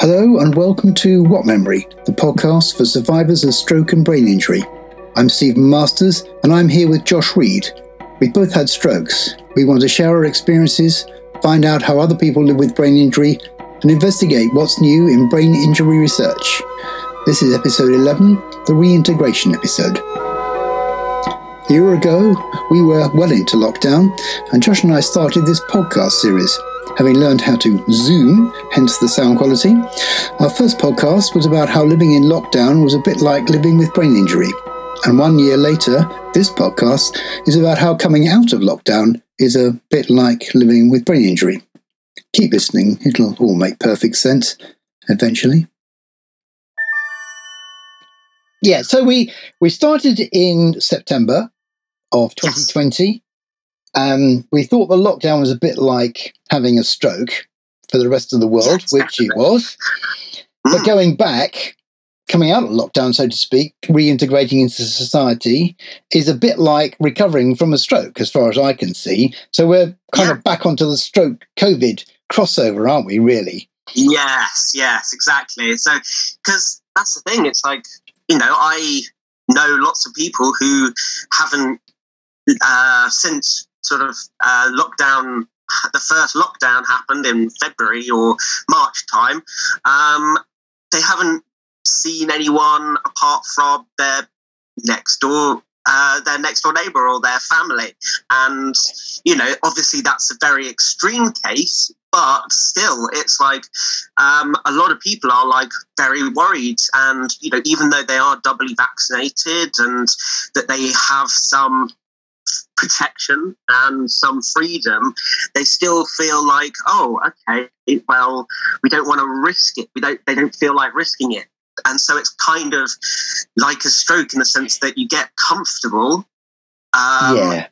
Hello and welcome to What Memory, the podcast for survivors of stroke and brain injury. I'm Stephen Masters and I'm here with Josh Reed. We've both had strokes. We want to share our experiences, find out how other people live with brain injury, and investigate what's new in brain injury research. This is episode 11, the reintegration episode. A year ago, we were well into lockdown, and Josh and I started this podcast series having learned how to Zoom, hence the sound quality. Our first podcast was about how living in lockdown was a bit like living with brain injury. And one year later, this podcast is about how coming out of lockdown is a bit like living with brain injury. Keep listening, it'll all make perfect sense eventually. Yeah, so we we started in September of 2020. Um, we thought the lockdown was a bit like having a stroke for the rest of the world, which it was. But Mm. going back, coming out of lockdown, so to speak, reintegrating into society is a bit like recovering from a stroke, as far as I can see. So we're kind Yeah. of back onto the stroke COVID crossover, aren't we, really? Yes, yes, exactly. So, because that's the thing, it's like, you know, I know lots of people who haven't, uh, since sort of uh, lockdown, the first lockdown happened in February or March time, um, they haven't seen anyone apart from their next door. Uh, their next door neighbor or their family, and you know, obviously that's a very extreme case, but still, it's like um, a lot of people are like very worried and you know even though they are doubly vaccinated and that they have some protection and some freedom they still feel like oh okay well we don't want to risk it we don't they don't feel like risking it and so it's kind of like a stroke in the sense that you get comfortable um, yeah.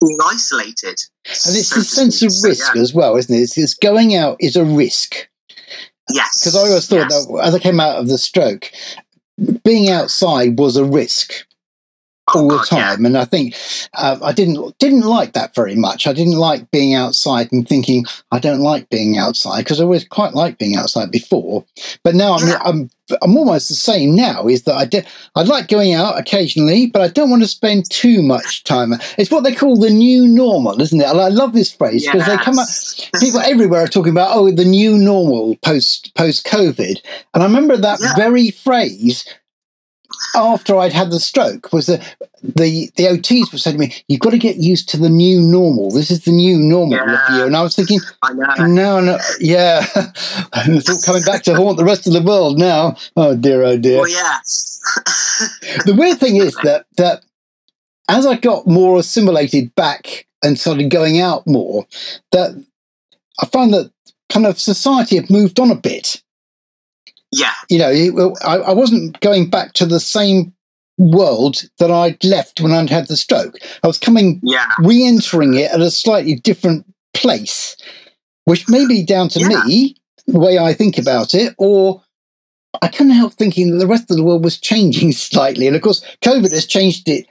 being isolated And it's so the sense of So, risk yeah. as well, isn't it? It's, it's going out is a risk. yes Because I always thought yes. that as I came out of the stroke, being outside was a risk all the time, and I think uh, I didn't didn't like that very much. I didn't like being outside and thinking I don't like being outside because I always quite liked being outside before. But now I'm Yeah. I'm I'm almost the same now. Is that I do, I like going out occasionally, but I don't want to spend too much time. It's what they call the new normal, isn't it? I love this phrase because they come up people everywhere are talking about oh the new normal post post covid and i remember that Yeah. very phrase after i'd had the stroke was that the the ots were saying to me you've got to get used to the new normal this is the new normal Yeah. for you and i was thinking I know. no no yeah it's all coming back to haunt the rest of the world now oh dear oh dear Well, yes. the weird thing is that that as I got more assimilated back and started going out more, that I found that kind of society had moved on a bit. Yeah. You know, it- I, I wasn't going back to the same world that I'd left when I'd had the stroke. I was coming, Yeah. re-entering it at a slightly different place, which may be down to Yeah. me, the way I think about it, or I couldn't help thinking that the rest of the world was changing slightly. And of course, COVID has changed it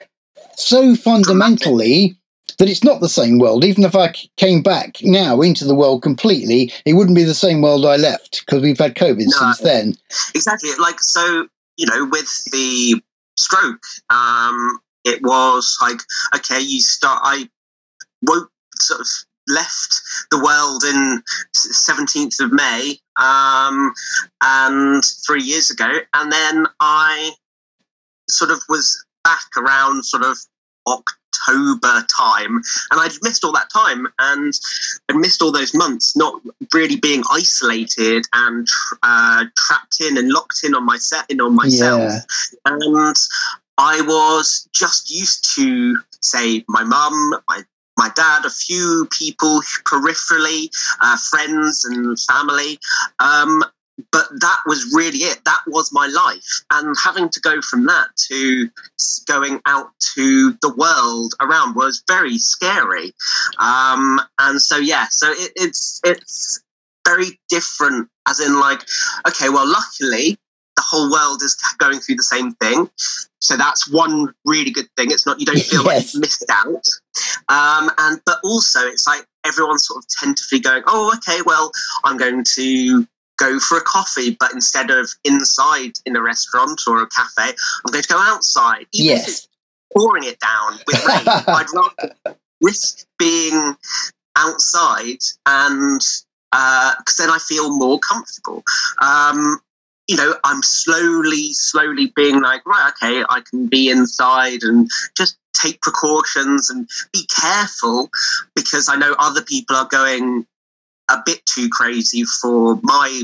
so fundamentally that it's not the same world. Even if I came back now into the world completely, it wouldn't be the same world I left because we've had COVID No. since then. Exactly. Like so, you know, with the stroke, um, it was like okay, you start. I woke sort of left the world in seventeenth of May, um, and three years ago, and then I sort of was back around sort of October time, and I'd missed all that time, and I'd missed all those months, not really being isolated and uh, trapped in and locked in on my set in on myself, Yeah. and I was just used to say my mum, my my dad, a few people peripherally, uh, friends and family. Um, but that was really it. That was my life. And having to go from that to going out to the world around was very scary. Um, and so, yeah, so it, it's, it's very different, as in, like, okay, well, luckily, the whole world is going through the same thing. So that's one really good thing. It's not you don't feel like you've missed out. Um, and but also it's like everyone's sort of tentatively going, oh, okay, well, I'm going to go for a coffee, but instead of inside in a restaurant or a cafe, I'm going to go outside. Even Yes. if it's pouring it down with rain, I'd rather risk being outside and because then I feel more comfortable. Um, you know, I'm slowly, slowly being like, right, okay, I can be inside and just take precautions and be careful because I know other people are going a bit too crazy for my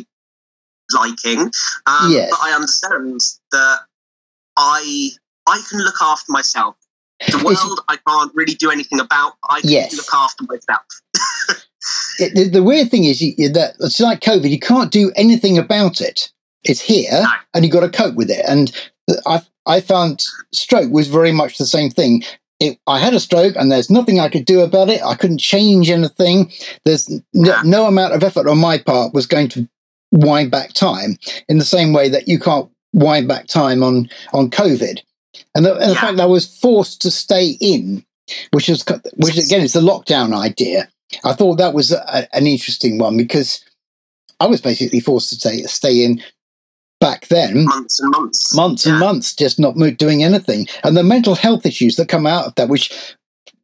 liking. Um, Yes. But I understand that I I can look after myself. The world I can't really do anything about. I can Yes. look after myself. It, the, the weird thing is you, that it's like COVID. You can't do anything about it. It's here, No. and you've got to cope with it. And I I found stroke was very much the same thing. It, I had a stroke, and there's nothing I could do about it. I couldn't change anything. There's no, no amount of effort on my part was going to wind back time in the same way that you can't wind back time on on COVID. And the, and the Yeah. fact that I was forced to stay in, which is which again is the lockdown idea. I thought that was a, an interesting one because I was basically forced to stay stay in back then Months and months. months and months just not doing anything. And the mental health issues that come out of that which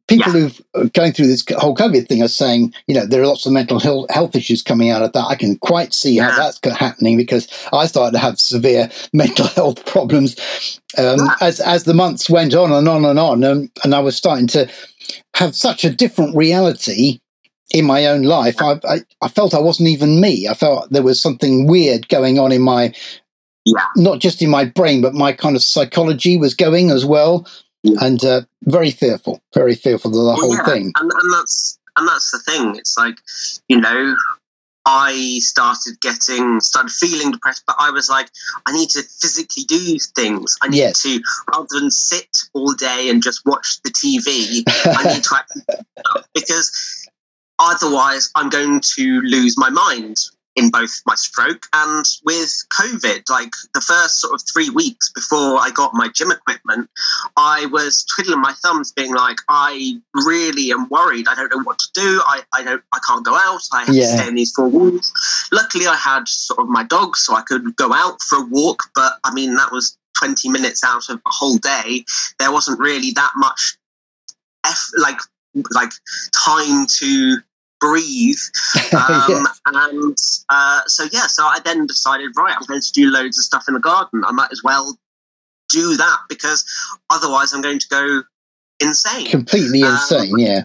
people Yeah. who've uh, going through this whole covid thing are saying you know there are lots of mental health issues coming out of that. I can quite see how that's happening because i started to have severe mental health problems um, Yeah. as as the months went on and on and on. Um, and i was starting to have such a different reality in my own life. I, I i felt i wasn't even me. I felt there was something weird going on in my Yeah. not just in my brain, but my kind of psychology was going as well, Yeah. and uh, very fearful, very fearful of the whole Yeah, thing. And, and that's and that's the thing. It's like, you know, I started getting started feeling depressed, but I was like, I need to physically do things. I need Yes. to rather than sit all day and just watch the TV, I need to actually because otherwise I'm going to lose my mind in both my stroke and with COVID. Like the first sort of three weeks before I got my gym equipment, I was twiddling my thumbs, being like, I really am worried. I don't know what to do. I, I don't I can't go out. I have Yeah. to stay in these four walls. Luckily I had sort of my dog so I could go out for a walk, but I mean that was 20 minutes out of a whole day. There wasn't really that much eff- like like time to breathe. Um, and uh, so yeah so i then decided right i'm going to do loads of stuff in the garden. I might as well do that because otherwise i'm going to go insane. Completely Um, insane, yeah.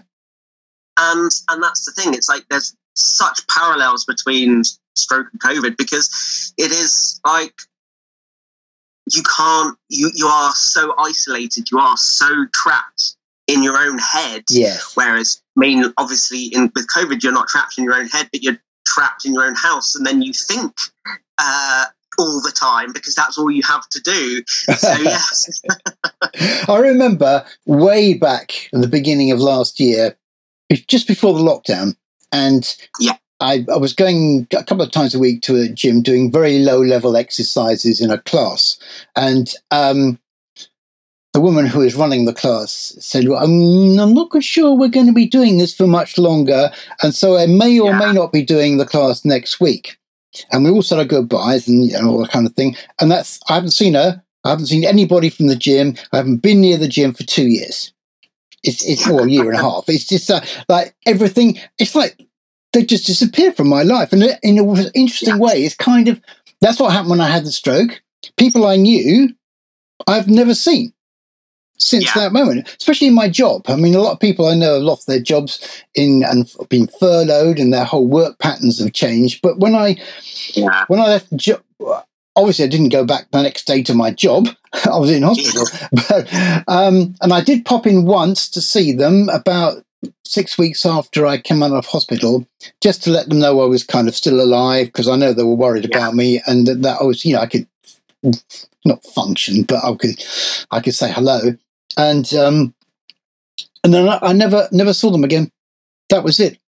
and and that's the thing. It's like there's such parallels between stroke and covid because it is like you can't you you are so isolated. You are so trapped in your own head Yes. Whereas, I mean, obviously, in with COVID, you're not trapped in your own head, but you're trapped in your own house, and then you think uh, all the time because that's all you have to do. So yes, I remember way back at the beginning of last year, just before the lockdown, and Yeah. I, I was going a couple of times a week to a gym doing very low level exercises in a class. And um, the woman who is running the class said, well, I'm, I'm not quite sure we're going to be doing this for much longer. And so I may or Yeah. may not be doing the class next week. And we all said our goodbyes and you know, all that kind of thing. And that's, I haven't seen her. I haven't seen anybody from the gym. I haven't been near the gym for two years. It's, it's a year and a half. It's just uh, like everything. It's like they just disappeared from my life. And in an interesting Yeah. way, it's kind of that's what happened when I had the stroke. People I knew, I've never seen since Yeah. that moment, especially in my job. I mean, a lot of people I know have lost their jobs in and been furloughed, and their whole work patterns have changed. But when I yeah, when I left job, obviously I didn't go back the next day to my job. I was in hospital, but um, and I did pop in once to see them about six weeks after I came out of hospital, just to let them know I was kind of still alive because I know they were worried Yeah. about me and that, that I was, you know, I could not function, but I could, I could say hello, and um, and then I, I never never saw them again. That was it.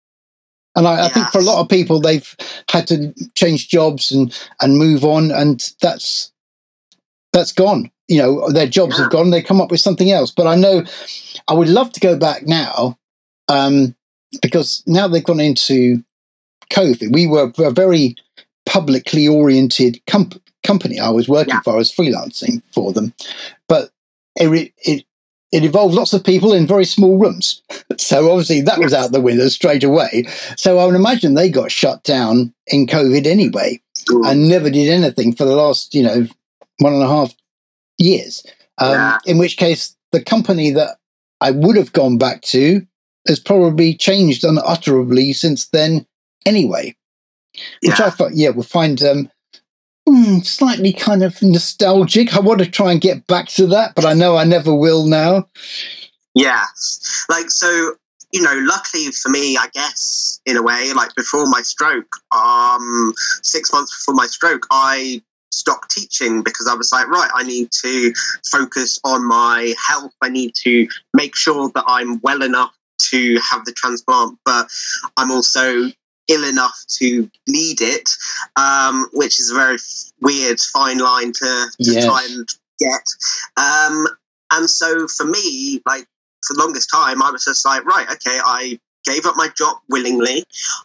And I, I think for a lot of people, they've had to change jobs and and move on, and that's that's gone. You know, their jobs have gone. They come up with something else. But I know I would love to go back now, um, because now they've gone into COVID. We were a very publicly oriented comp- company I was working yeah. for. I was freelancing for them, but it, it it involved lots of people in very small rooms. So obviously that was out the window straight away. So I would imagine they got shut down in COVID anyway and never did anything for the last, you know, one and a half years. Um, yeah. In which case, the company that I would have gone back to has probably changed unutterably since then anyway. Which I thought, yeah, we'll find um, mm, slightly kind of nostalgic. I want to try and get back to that, but I know I never will now. Yeah. Like, so, you know, luckily for me, I guess, in a way, like before my stroke, um, six months before my stroke, I stopped teaching because I was like, right, I need to focus on my health. I need to make sure that I'm well enough to have the transplant, but I'm also ill enough to need it, um, which is a very weird fine line to, to yes. try and get. Um, and so for me, like for the longest time, I was just like, right, okay, I gave up my job willingly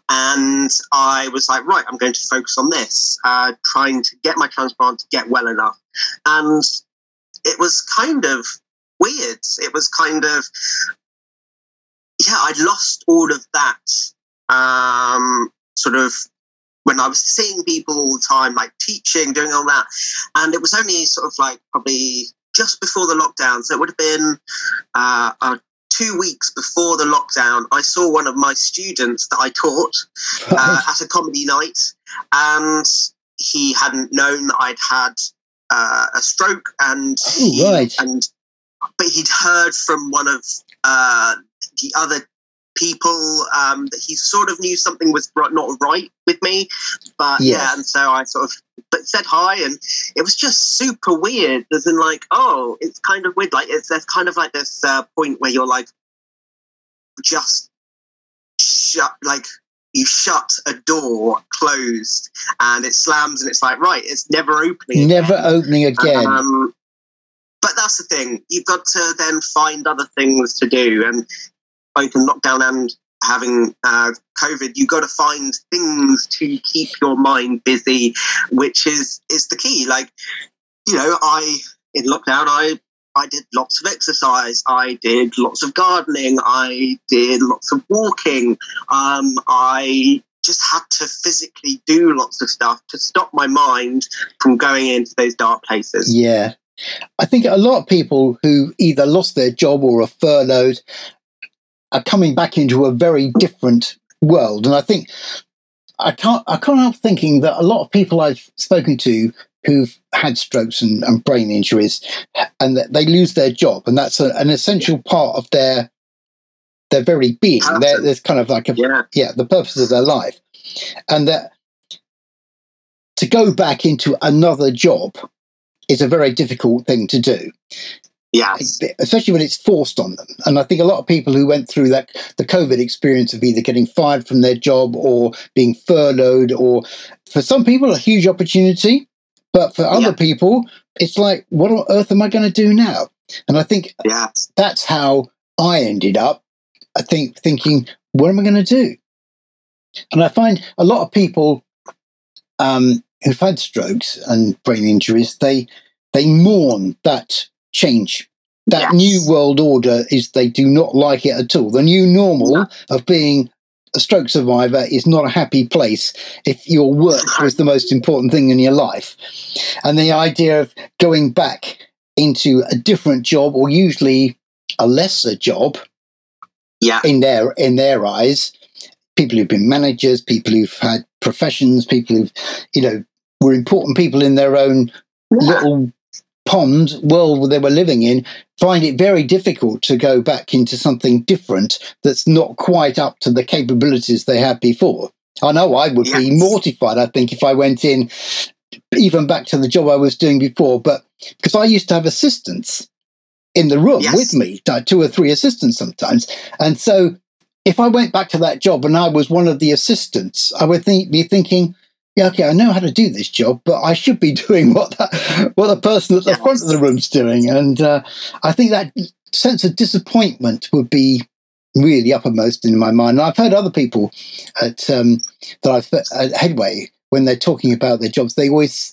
and I was like, right, I'm going to focus on this, uh, trying to get my transplant to get well enough. And it was kind of weird. It was kind of, yeah, I'd lost all of that um, sort of when I was seeing people all the time, like teaching, doing all that. And it was only sort of like probably just before the lockdown. So it would have been uh, uh, two weeks before the lockdown. I saw one of my students that I taught uh, at a comedy night, and he hadn't known that I'd had uh, a stroke, and oh, he, right. and but he'd heard from one of uh, the other people um, that he sort of knew something was not right with me. But yes. yeah, and so I sort of but said hi, and it was just super weird. As in, like, oh, it's kind of weird. Like, it's there's kind of like this uh, point where you're like, just shut, like you shut a door closed and it slams and it's like right it's never opening never again. opening again um, but that's the thing you've got to then find other things to do and in lockdown and having uh, COVID, you've got to find things to keep your mind busy, which is is the key. Like, you know, I in lockdown, I I did lots of exercise. I did lots of gardening. I did lots of walking. Um, I just had to physically do lots of stuff to stop my mind from going into those dark places. Yeah. I think a lot of people who either lost their job or are furloughed are coming back into a very different world. And I think I can't I can't help thinking that a lot of people I've spoken to who've had strokes and, and brain injuries and that they lose their job and that's a, an essential part of their their very being. there's kind of like a yeah. yeah, the purpose of their life. And that to go back into another job is a very difficult thing to do. Yeah. Especially when it's forced on them. And I think a lot of people who went through that, the COVID experience of either getting fired from their job or being furloughed, or for some people, a huge opportunity. But for other yeah. people, it's like, what on earth am I going to do now? And I think yeah. that's how I ended up. I think thinking, what am I going to do? And I find a lot of people um, who've had strokes and brain injuries, they they mourn that change. That yes. new world order is they do not like it at all. The new normal no. of being a stroke survivor is not a happy place if your work was the most important thing in your life. And the idea of going back into a different job or usually a lesser job yeah. in their in their eyes, people who've been managers, people who've had professions, people who've, you know, were important people in their own yeah. little pond world they were living in find it very difficult to go back into something different that's not quite up to the capabilities they had before. I know I would yes. be mortified, I think, if I went in even back to the job I was doing before, but because I used to have assistants in the room yes. with me, two or three assistants sometimes. And so if I went back to that job and I was one of the assistants, I would think, be thinking, yeah, okay, I know how to do this job, but I should be doing what that, what the person at the front of the room's doing. And uh, I think that sense of disappointment would be really uppermost in my mind. And I've heard other people at um, that I've at Headway when they're talking about their jobs, they always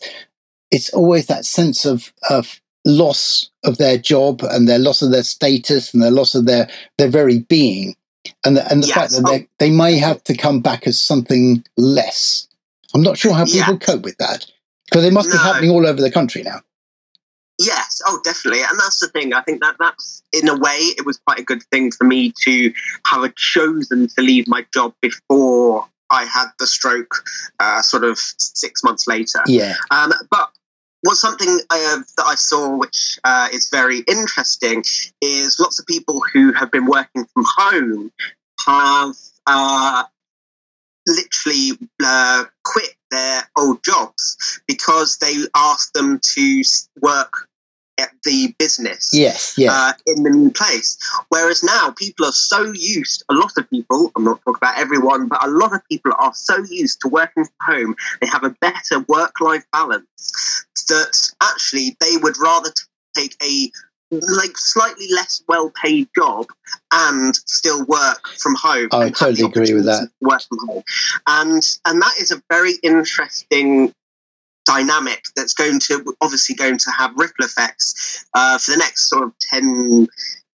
it's always that sense of of loss of their job and their loss of their status and their loss of their their very being, and the, and the yes. fact that oh. they they may have to come back as something less. I'm not sure how people yeah. cope with that because it must no. be happening all over the country now. Yes, oh, definitely, and that's the thing. I think that that's in a way it was quite a good thing for me to have chosen to leave my job before I had the stroke, uh, sort of six months later. Yeah. Um, but what's something uh, that I saw, which uh, is very interesting, is lots of people who have been working from home have uh, literally uh, quit their old jobs because they asked them to work at the business yes, yes. Uh, in the new place. Whereas now people are so used, a lot of people, I'm not talking about everyone, but a lot of people are so used to working from home, they have a better work life balance that actually they would rather take a like slightly less well paid job and still work from home. I totally agree with that. Work from home. And and that is a very interesting dynamic that's going to obviously going to have ripple effects uh, for the next sort of 10,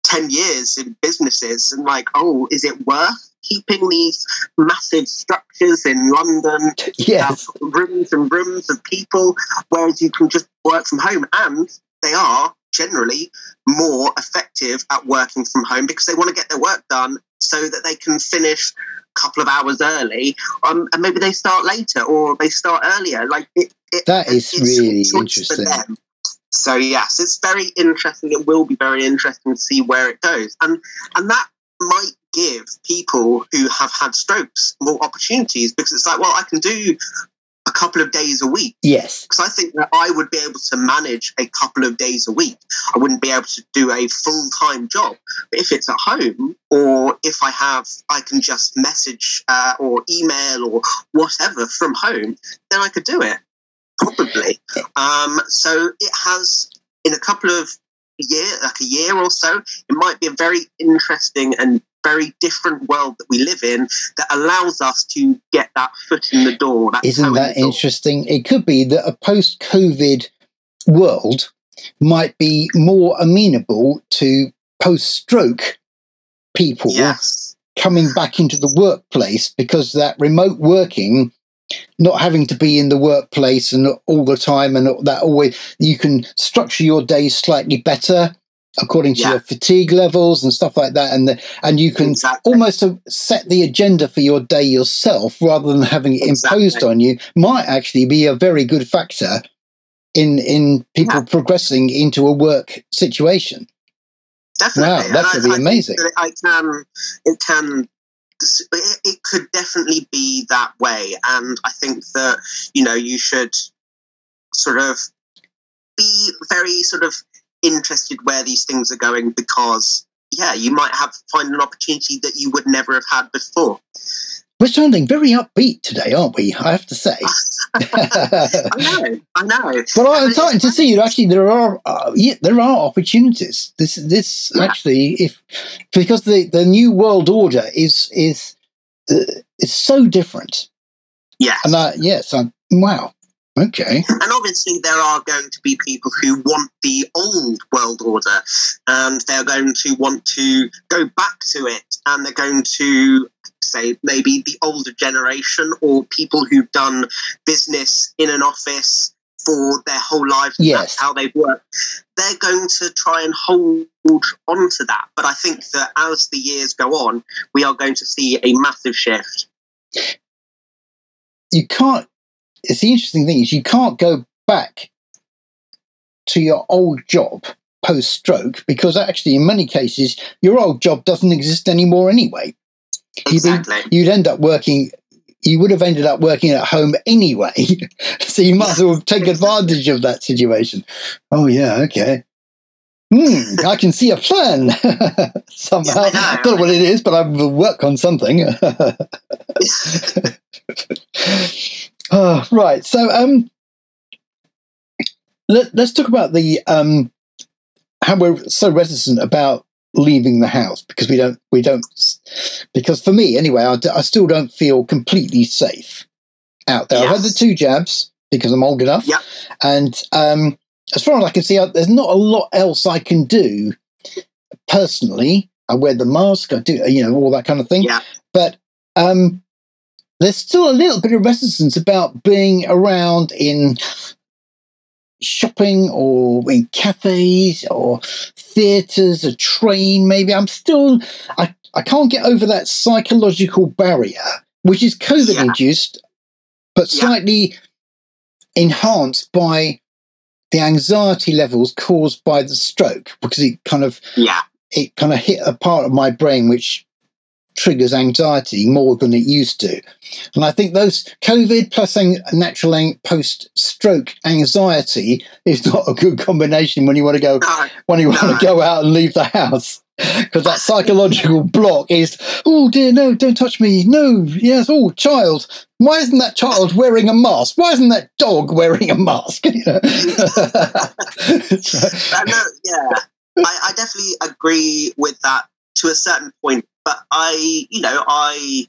10 years in businesses and like oh is it worth keeping these massive structures in london yes. Rooms and rooms of people whereas you can just work from home and they are generally more effective at working from home because they want to get their work done so that they can finish a couple of hours early um, and maybe they start later or they start earlier. Like it, it, that is really interesting. so yes it's very interesting. It will be very interesting to see where it goes. And and that might give people who have had strokes more opportunities because it's like well i can do couple of days a week. Yes. Because I think that I would be able to manage a couple of days a week. I wouldn't be able to do a full time job. But if it's at home, or if I have, I can just message uh, or email or whatever from home, then I could do it. Probably. Um, so it has, in a couple of year, like a year or so, it might be a very interesting and very different world that we live in that allows us to get that foot in the door. That Isn't that interesting? It could be that a post COVID world might be more amenable to post stroke people yes. coming back into the workplace because that remote working not having to be in the workplace and all the time and that always you can structure your days slightly better according to yeah. your fatigue levels and stuff like that and the, and you can exactly. almost set the agenda for your day yourself rather than having it exactly. imposed on you might actually be a very good factor in in people yeah. progressing into a work situation definitely wow that would be amazing I can it can it could definitely be that way and i think that you know you should sort of be very sort of interested where these things are going because yeah, you might have find an opportunity that you would never have had before. We're sounding very upbeat today, aren't we? I have to say. I know, I know. But I'm starting to see actually there are uh, yeah, there are opportunities. This this yeah. actually if because the the new world order is is uh, is so different. Yeah. And I, yes, I'm wow. Okay. And obviously, there are going to be people who want the old world order, and they're going to want to go back to it, and they're going to say maybe the older generation or people who've done business in an office for their whole lives. Yes. How they've worked. They're going to try and hold on to that. But I think that as the years go on, we are going to see a massive shift. You can't it's the interesting thing is you can't go back to your old job post stroke because actually in many cases your old job doesn't exist anymore anyway exactly. you'd, you'd end up working you would have ended up working at home anyway so you might as well take advantage of that situation oh yeah okay Hmm, I can see a plan somehow. Yeah, I don't know what it is, but I will work on something. Oh, right. So, um, let, us talk about the um, how we're so reticent about leaving the house because we don't we don't because for me anyway I, I still don't feel completely safe out there. I've had the two jabs because I'm old enough. Yep. And um, as far as I can see, uh, there's not a lot else I can do personally. I wear the mask, I do, you know, all that kind of thing. Yeah. But um, there's still a little bit of reticence about being around in shopping or in cafes or theatres, a train, maybe. I'm still, I, I can't get over that psychological barrier, which is COVID Yeah. induced, but Yeah. slightly enhanced by the anxiety levels caused by the stroke because it kind of Yeah. it kind of hit a part of my brain which triggers anxiety more than it used to. And I think those COVID plus ang- natural ang- post stroke anxiety is not a good combination when you want to go No. when you want to go out and leave the house. Because that psychological block is, oh dear, no, don't touch me. No, yes, oh, child. Why isn't that child wearing a mask? Why isn't that dog wearing a mask? You know? So- no, yeah, I, I definitely agree with that to a certain point. But I, you know, I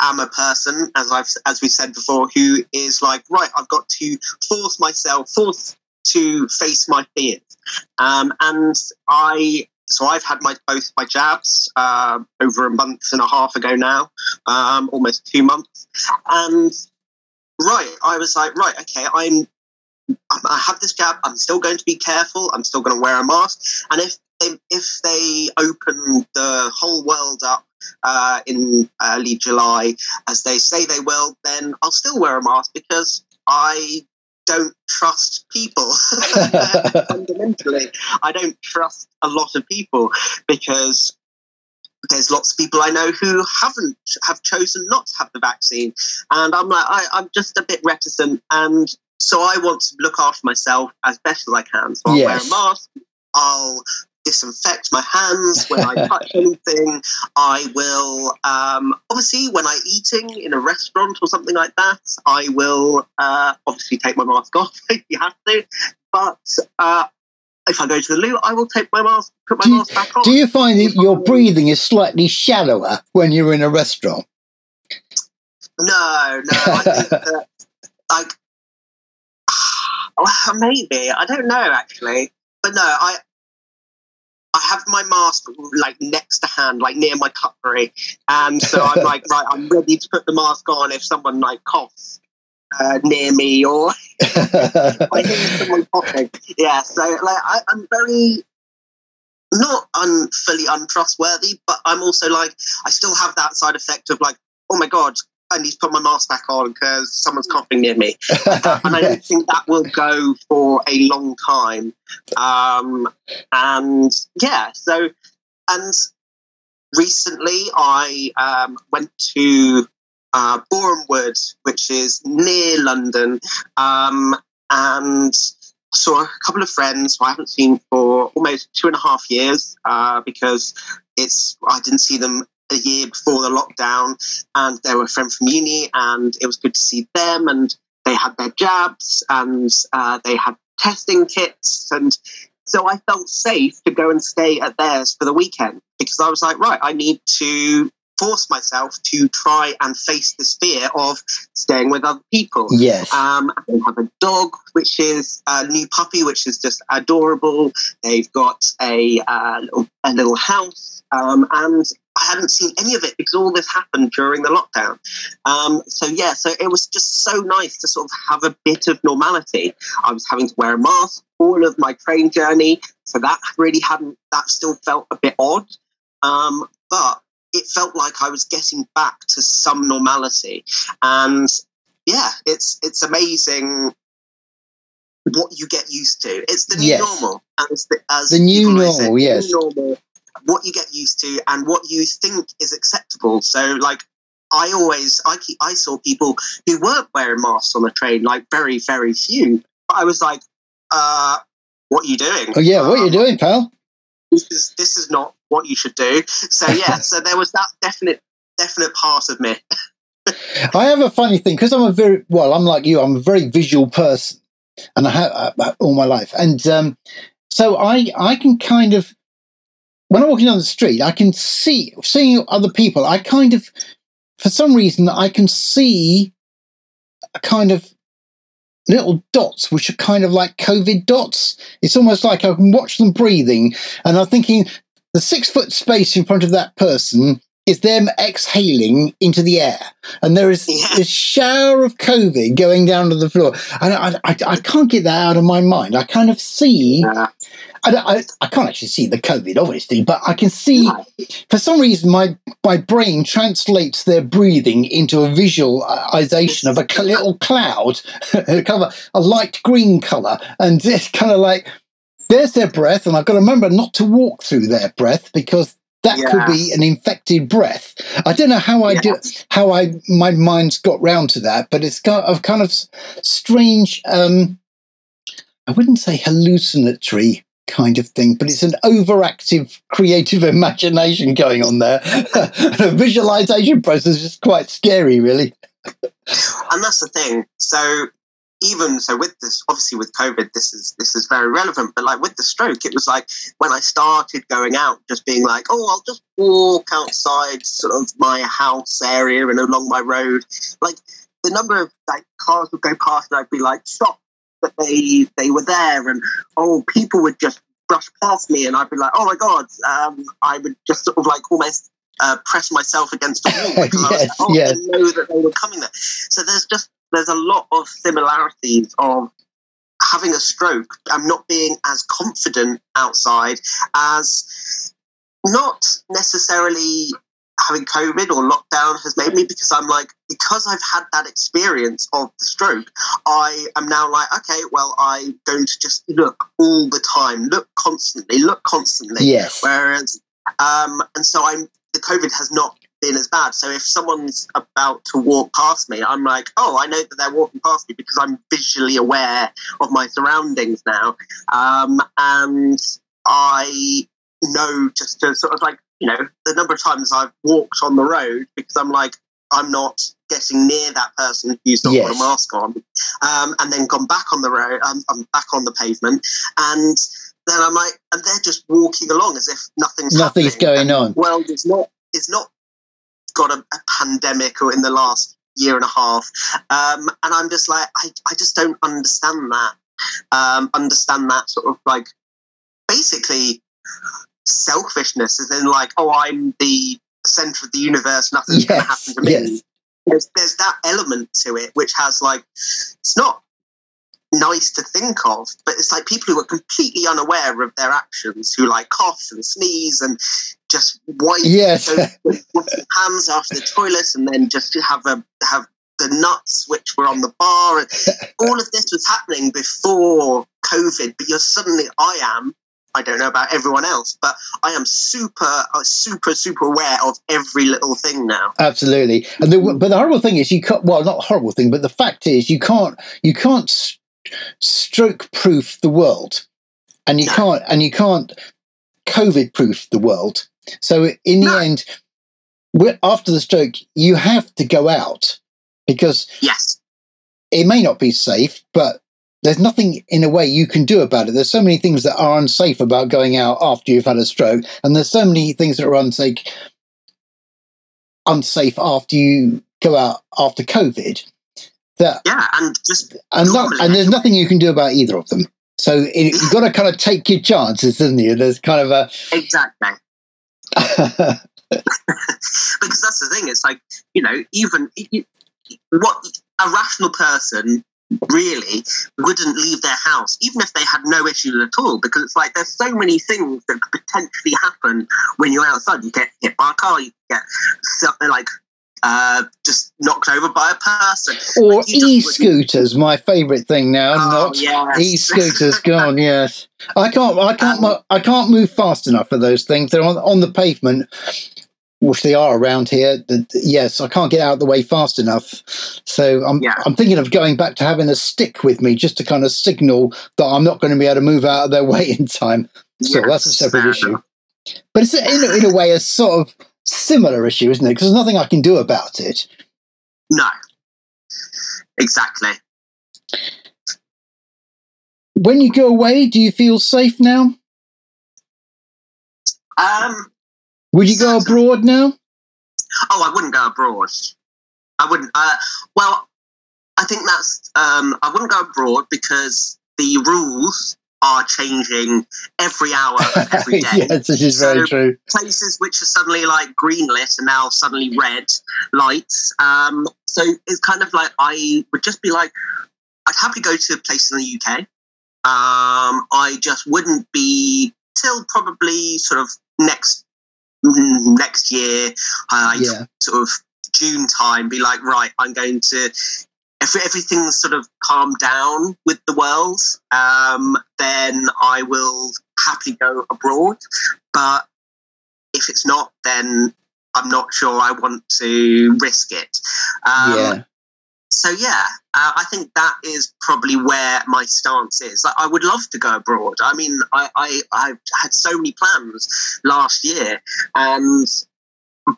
am a person, as I've as we said before, who is like, right, I've got to force myself, force to face my fears, um, and I. So I've had my both my jabs uh, over a month and a half ago now, um, almost two months, and right, I was like, right, okay, I'm I have this jab. I'm still going to be careful. I'm still going to wear a mask. And if they, if they open the whole world up uh, in early July, as they say they will, then I'll still wear a mask because I don't trust people. Fundamentally, I don't trust a lot of people because there's lots of people I know who haven't have chosen not to have the vaccine, and I'm like I, I'm just a bit reticent, and so I want to look after myself as best as I can. So I'll Yes. wear a mask. I'll disinfect my hands when I touch anything. I will um, obviously when I'm eating in a restaurant or something like that. I will uh, obviously take my mask off if you have to. But uh, if I go to the loo, I will take my mask, put my Do mask back on. Do you find that your breathing is slightly shallower when you're in a restaurant? No, no. I think that, like, maybe I don't know actually, but no, I I have my mask like next to hand, like near my cutlery, and so I'm like, right, I'm ready to put the mask on if someone like coughs uh, near me or I hear someone coughing. Yeah, so like I, I'm very not un, fully untrustworthy, but I'm also like I still have that side effect of like, oh my god, I need to put my mask back on because someone's coughing near me, and I don't think that will go for a long time. Um, and yeah, so and recently I um, went to uh, Borehamwood, which is near London, um, and saw a couple of friends who I haven't seen for almost two and a half years uh, because it's I didn't see them a year before the lockdown, and they were a friend from uni, and it was good to see them, and they had their jabs, and uh, they had testing kits, and so I felt safe to go and stay at theirs for the weekend because I was like, right, I need to force myself to try and face this fear of staying with other people. yes. Um, they have a dog, which is a new puppy, which is just adorable. They've got a, uh, little, a little house, um, and hadn't seen any of it because all this happened during the lockdown. Um, so yeah, so it was just so nice to sort of have a bit of normality. I was having to wear a mask all of my train journey, so that really hadn't. That still felt a bit odd, um, but it felt like I was getting back to some normality, and yeah, it's it's amazing what you get used to. It's the new Yes. normal, as the, as The new normal, yes. new normal. What you get used to and what you think is acceptable. So, like, I always I keep, I saw people who weren't wearing masks on the train, like very very few. But I was like, uh, what are you doing? oh yeah, what are you Um, doing, pal? This is this is not what you should do. So yeah, so there was that definite definite part of me. I have a funny thing because I'm a very well. I'm like you. I'm a very visual person, and I have uh, all my life, and um, so I I can kind of when I'm walking down the street, I can see seeing other people. I kind of for some reason I can see a kind of little dots, which are kind of like COVID dots. It's almost like I can watch them breathing, and I'm thinking the six foot space in front of that person is them exhaling into the air, and there is Yeah. a shower of COVID going down to the floor, and I, I, I can't get that out of my mind. I kind of see, I, I, I can't actually see the COVID, obviously, but I can see for some reason my my brain translates their breathing into a visualization of a little cloud, a kind of a, a light green color, and it's kind of like there's their breath, and I've got to remember not to walk through their breath because that could be an infected breath. I don't know how I do how I my mind's got round to that, but it's got a kind of strange. Um, I wouldn't say hallucinatory kind of thing, but it's an overactive creative imagination going on there. the visualization process is quite scary, really. and that's the thing. So even so, with this, obviously with COVID, this is this is very relevant. But like with the stroke, it was like when I started going out, just being like, oh, I'll just walk outside sort of my house area and along my road. Like the number of like cars would go past, and I'd be like, stop. That they they were there, and oh, people would just brush past me, and I'd be like, oh my god. Um, I would just sort of like almost uh, press myself against the wall because I was like, oh, yes. I know that they were coming there. So there's just there's a lot of similarities of having a stroke and not being as confident outside as not necessarily having COVID or lockdown has made me because I'm like because I've had that experience of the stroke, I am now like, okay, well I'm going to just look all the time, look constantly, look constantly. Yes. Whereas, um, and so I'm the COVID has not been as bad. So if someone's about to walk past me, I'm like, oh, I know that they're walking past me because I'm visually aware of my surroundings now, um, and I know just to sort of like you know the number of times I've walked on the road because I'm like I'm not getting near that person who's not got a mask on, um, and then gone back on the road. Um, I'm back on the pavement, and then I'm like, and they're just walking along as if nothing's Nothing's happening. going And on. the world is not is not got a, a pandemic or in the last year and a half, um, and I'm just like, I, I just don't understand that. Um, understand that sort of like basically selfishness, as in like, oh, I'm the center of the universe. Nothing's going to happen to me yes. there's, there's that element to it which has like it's not nice to think of but it's like people who are completely unaware of their actions who like cough and sneeze and just wipe Yes. their hands after the toilet and then just have a have the nuts which were on the bar and all of this was happening before covid but you're suddenly i am I don't know about everyone else, but I am super, uh, super, super aware of every little thing now. Absolutely. And the, but the horrible thing is you can't. Well, not horrible thing, but the fact is you can't. You can't stroke proof the world, and you No. can't. And you can't COVID proof the world. So in the No. end, after the stroke, you have to go out because Yes, it may not be safe, but there's nothing in a way you can do about it. There's so many things that are unsafe about going out after you've had a stroke, and there's so many things that are unsafe unsafe after you go out after COVID. That yeah, and just and not, and there's nothing you can do about either of them. So it, you've got to kind of take your chances, isn't you? There's kind of a exactly because that's the thing. It's like you know, even you- what a rational person really wouldn't leave their house, even if they had no issues at all, because it's like there's so many things that could potentially happen when you're outside. You get hit by a car, you get something like uh, just knocked over by a person, or Like, e-scooters. My favourite thing now. Oh, not yes. e-scooters. gone. Yes, I can't. I can't. Um, I can't move fast enough for those things. They're on on the pavement, which they are around here. Yes, I can't get out of the way fast enough. So I'm. Yeah. I'm thinking of going back to having a stick with me just to kind of signal that I'm not going to be able to move out of their way in time. So that's a separate issue. But it's in in a way a sort of similar issue, isn't it? Because there's nothing I can do about it. No, exactly. When you go away, do you feel safe now? Um, Would you go abroad now? Oh, I wouldn't go abroad. I wouldn't. Uh, well, I think that's. Um, I wouldn't go abroad because the rules are changing every hour of every day. yes, this is So- very true. Places which are suddenly like green lit are now suddenly red lights. Um, so it's kind of like I would just be like, I'd happily go to a place in the UK. Um, I just wouldn't be till probably sort of next next year. Uh, Yeah, sort of June time, be like, right, I'm going to. If everything's sort of calmed down with the world, um, then I will happily go abroad. But if it's not, then I'm not sure I want to risk it. Um, yeah, So yeah, uh, I think that is probably where my stance is. Like, I would love to go abroad. I mean, I, I I had so many plans last year, and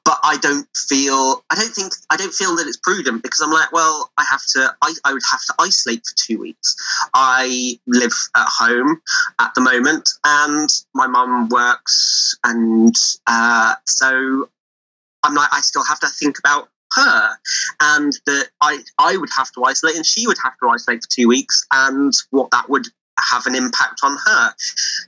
but I don't feel I don't think I don't feel that it's prudent because I'm like, well, I have to I, I would have to isolate for two weeks. I live at home at the moment, and my mum works, and uh, so I'm like, I still have to think about her and that I, I would have to isolate and she would have to isolate for two weeks and what that would have an impact on her.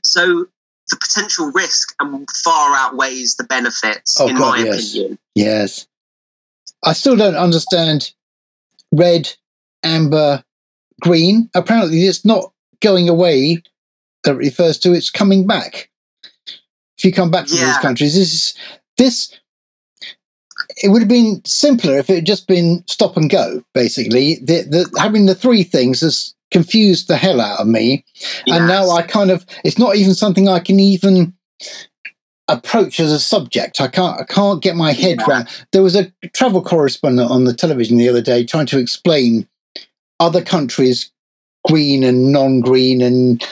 So the potential risk and far outweighs the benefits, Oh, in God, my yes. opinion. yes. I still don't understand red, amber, green. Apparently, it's not going away. That it refers to it's coming back. If you come back from these countries, this is this. It would have been simpler if it had just been stop and go. Basically, the, the, having the three things has confused the hell out of me. and now I kind of it's not even something I can even approach as a subject. I can't I can't get my head Yeah. around. There was a travel correspondent on the television the other day trying to explain other countries green and non-green and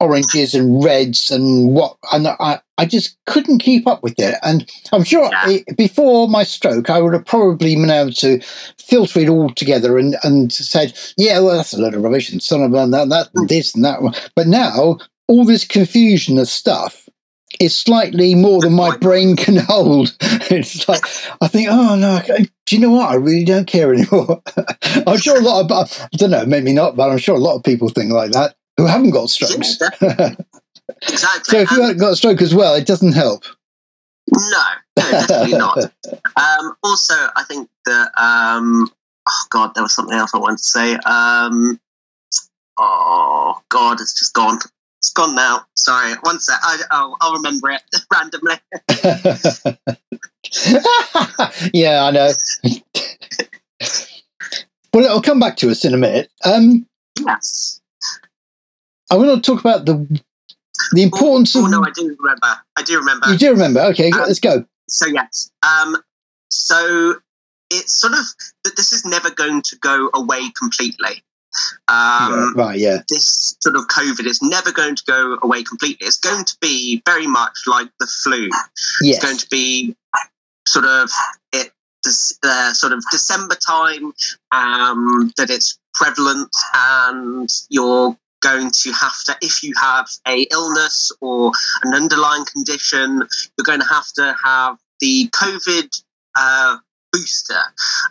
oranges and reds and what and I, I just couldn't keep up with it and i'm sure Yeah. it, before my stroke i would have probably been able to filter it all together and and said yeah well that's a load of rubbish and son of a that, that and hmm. this and that one. but now all this confusion of stuff is slightly more than my brain can hold it's like i think oh no I- do you know what i really don't care anymore i'm sure a lot of i don't know maybe not but i'm sure a lot of people think like that who haven't got strokes Yeah, exactly. so if you And- haven't got a stroke as well it doesn't help No, no, definitely not. Um, also, I think that um, oh god, there was something else I wanted to say. Um, oh god, it's just gone. It's gone now. Sorry, one sec. I, I'll, I'll remember it randomly. yeah, I know. well, it'll come back to us in a minute. Um, Yes. I want to talk about the the importance Oh, of. no, I do remember. I do remember. you do remember? Okay, Um, let's go. so yes. Um, so it's sort of that this is never going to go away completely. Um, right, right, yeah, this sort of COVID is never going to go away completely. It's going to be very much like the flu. It's going to be sort of it uh, sort of December time um, that it's prevalent, and you're going to have to, if you have a illness or an underlying condition, you're going to have to have the COVID. Uh, booster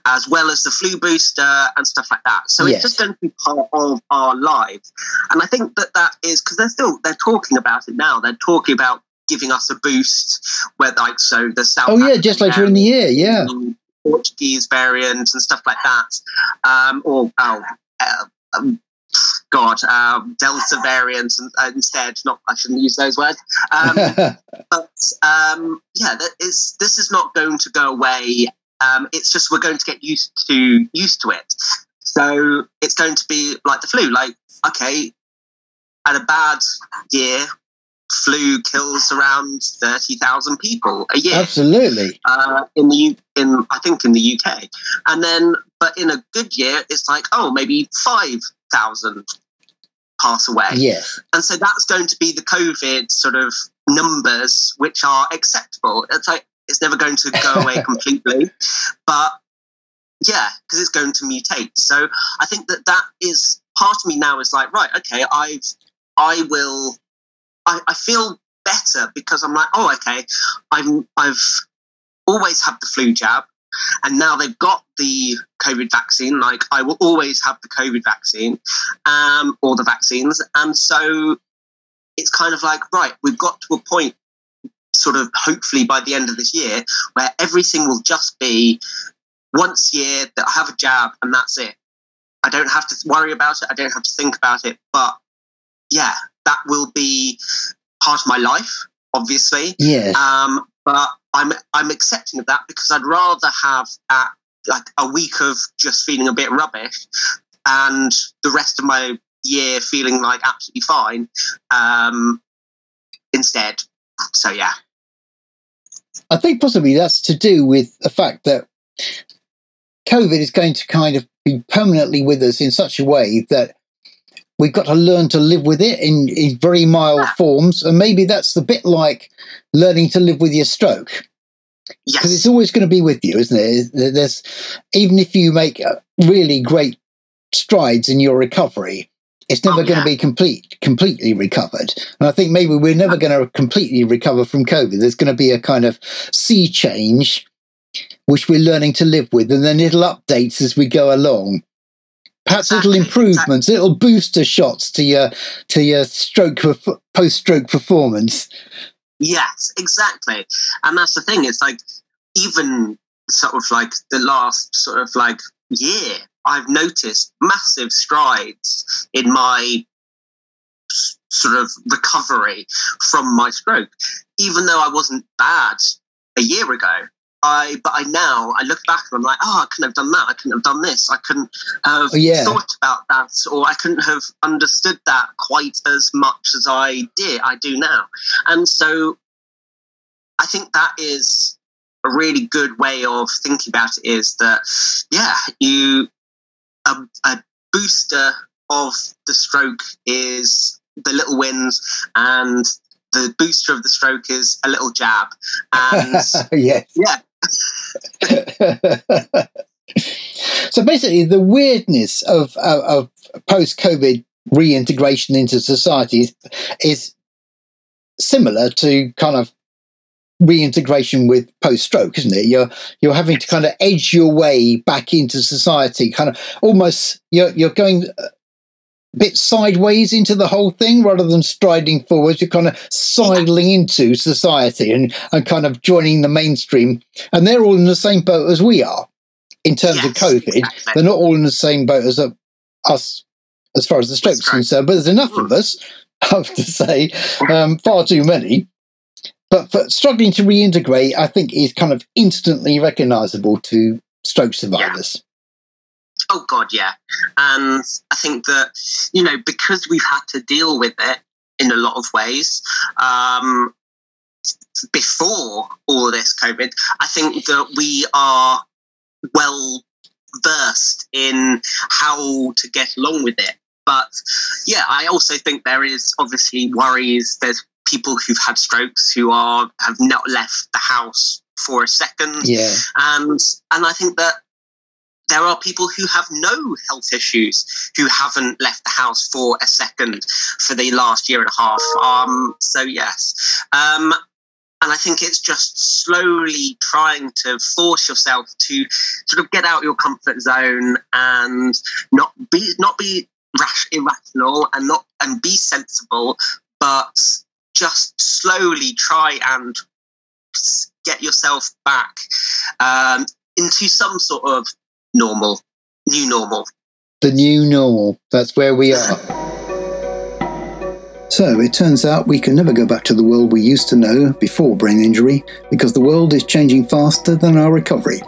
as well as the flu booster and stuff like that. So Yes. it's just going to be part of our lives. And i think that that is because they're still they're talking about it now. They're talking about giving us a boost where like so the south oh yeah, just later in the year, yeah, portuguese variant and stuff like that. Um or oh uh, um, god um delta variant and, uh, instead not i shouldn't use those words. Um but um, yeah, that is this is not going to go away. Um, it's just we're going to get used to used to it. So it's going to be like the flu. Like okay, at a bad year, flu kills around thirty thousand people a year absolutely, uh, in the U- in I think in the UK, and then but in a good year, it's like oh maybe five thousand pass away yes, and so that's going to be the COVID sort of numbers which are acceptable. It's like it's never going to go away completely, but yeah, because it's going to mutate. So I think that that is part of me now is like right, okay, I've I will, I, I feel better because I'm like oh okay, I'm I've always had the flu jab. and now they've got the COVID vaccine. Like I will always have the COVID vaccine, um, or the vaccines, and so it's kind of like right, we've got to a point, sort of hopefully by the end of this year, where everything will just be once a year that I have a jab and that's it. I don't have to worry about it. I don't have to think about it. But yeah, that will be part of my life, obviously. Yes. Um, but I'm I'm accepting of that because I'd rather have at like a week of just feeling a bit rubbish and the rest of my year feeling like absolutely fine um, instead. So yeah. I think possibly that's to do with the fact that COVID is going to kind of be permanently with us in such a way that we've got to learn to live with it in, in very mild Yeah. forms. And maybe that's the bit like learning to live with your stroke. Because it's always going to be with you, isn't it? There's even if you make uh, really great strides in your recovery, it's never Oh, going yeah. to be complete, completely recovered. And I think maybe we're never going to completely recover from COVID. There's going to be a kind of sea change, which we're learning to live with, and then little updates as we go along. Perhaps little Exactly, improvements, little booster shots to your to your stroke post stroke performance. Yes, exactly. And that's the thing. It's like even sort of like the last sort of like year, I've noticed massive strides in my sort of recovery from my stroke. Even though I wasn't bad a year ago, I but I now I look back and I'm like, oh, I couldn't have done that. I couldn't have done this. I couldn't have Oh, yeah. thought about that, or I couldn't have understood that quite as much as I did. I do now, and so I think that is a really good way of thinking about it. Is that yeah, you a, a booster of the stroke is the little wins and. The booster of the stroke is a little jab, and yes. yeah, so basically, the weirdness of of, of post COVID reintegration into society is, is similar to kind of reintegration with post stroke, isn't it? You're you're having to kind of edge your way back into society, kind of almost you're you're going a bit sideways into the whole thing rather than striding forwards. You're kind of sidling into society and and kind of joining the mainstream, and they're all in the same boat as we are in terms of COVID. exactly. They're not all in the same boat as uh, us as far as the stroke's Stroke. concerned, but there's enough of us, I have to say, um, far too many. But for struggling to reintegrate, I think is kind of instantly recognisable to stroke survivors. Oh God, yeah. And I think that you know because we've had to deal with it in a lot of ways um, before all of this COVID, I think that we are well versed in how to get along with it. But yeah, I also think there is obviously worries. There's people who've had strokes who are have not left the house for a second. Yeah, and and I think that there are people who have no health issues who haven't left the house for a second for the last year and a half. Um, so yes, um, and I think it's just slowly trying to force yourself to sort of get out your comfort zone and not be not be rash, irrational and not and be sensible, but just slowly try and get yourself back um, into some sort of normal, new normal. the new normal. That's where we are. So it turns out we can never go back to the world we used to know before brain injury because the world is changing faster than our recovery,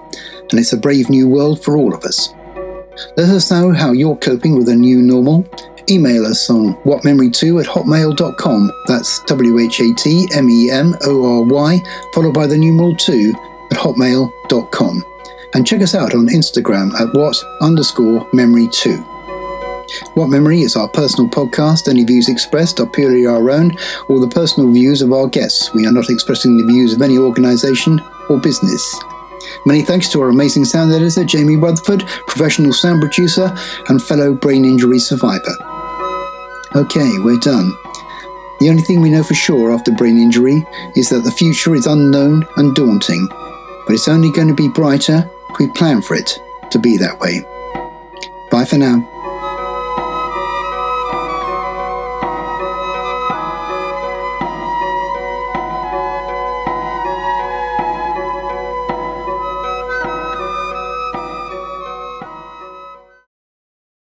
and it's a brave new world for all of us. Let us know how you're coping with a new normal. Email us on whatmemory2 at hotmail.com. That's W H A T M E M O R Y, followed by the numeral 2 at hotmail.com. And check us out on Instagram at what underscore memory 2. What Memory is our personal podcast. Any views expressed are purely our own or the personal views of our guests. We are not expressing the views of any organisation or business. Many thanks to our amazing sound editor, Jamie Rutherford, professional sound producer, and fellow brain injury survivor. Okay, we're done. The only thing we know for sure after brain injury is that the future is unknown and daunting. but it's only going to be brighter if we plan for it to be that way. Bye for now.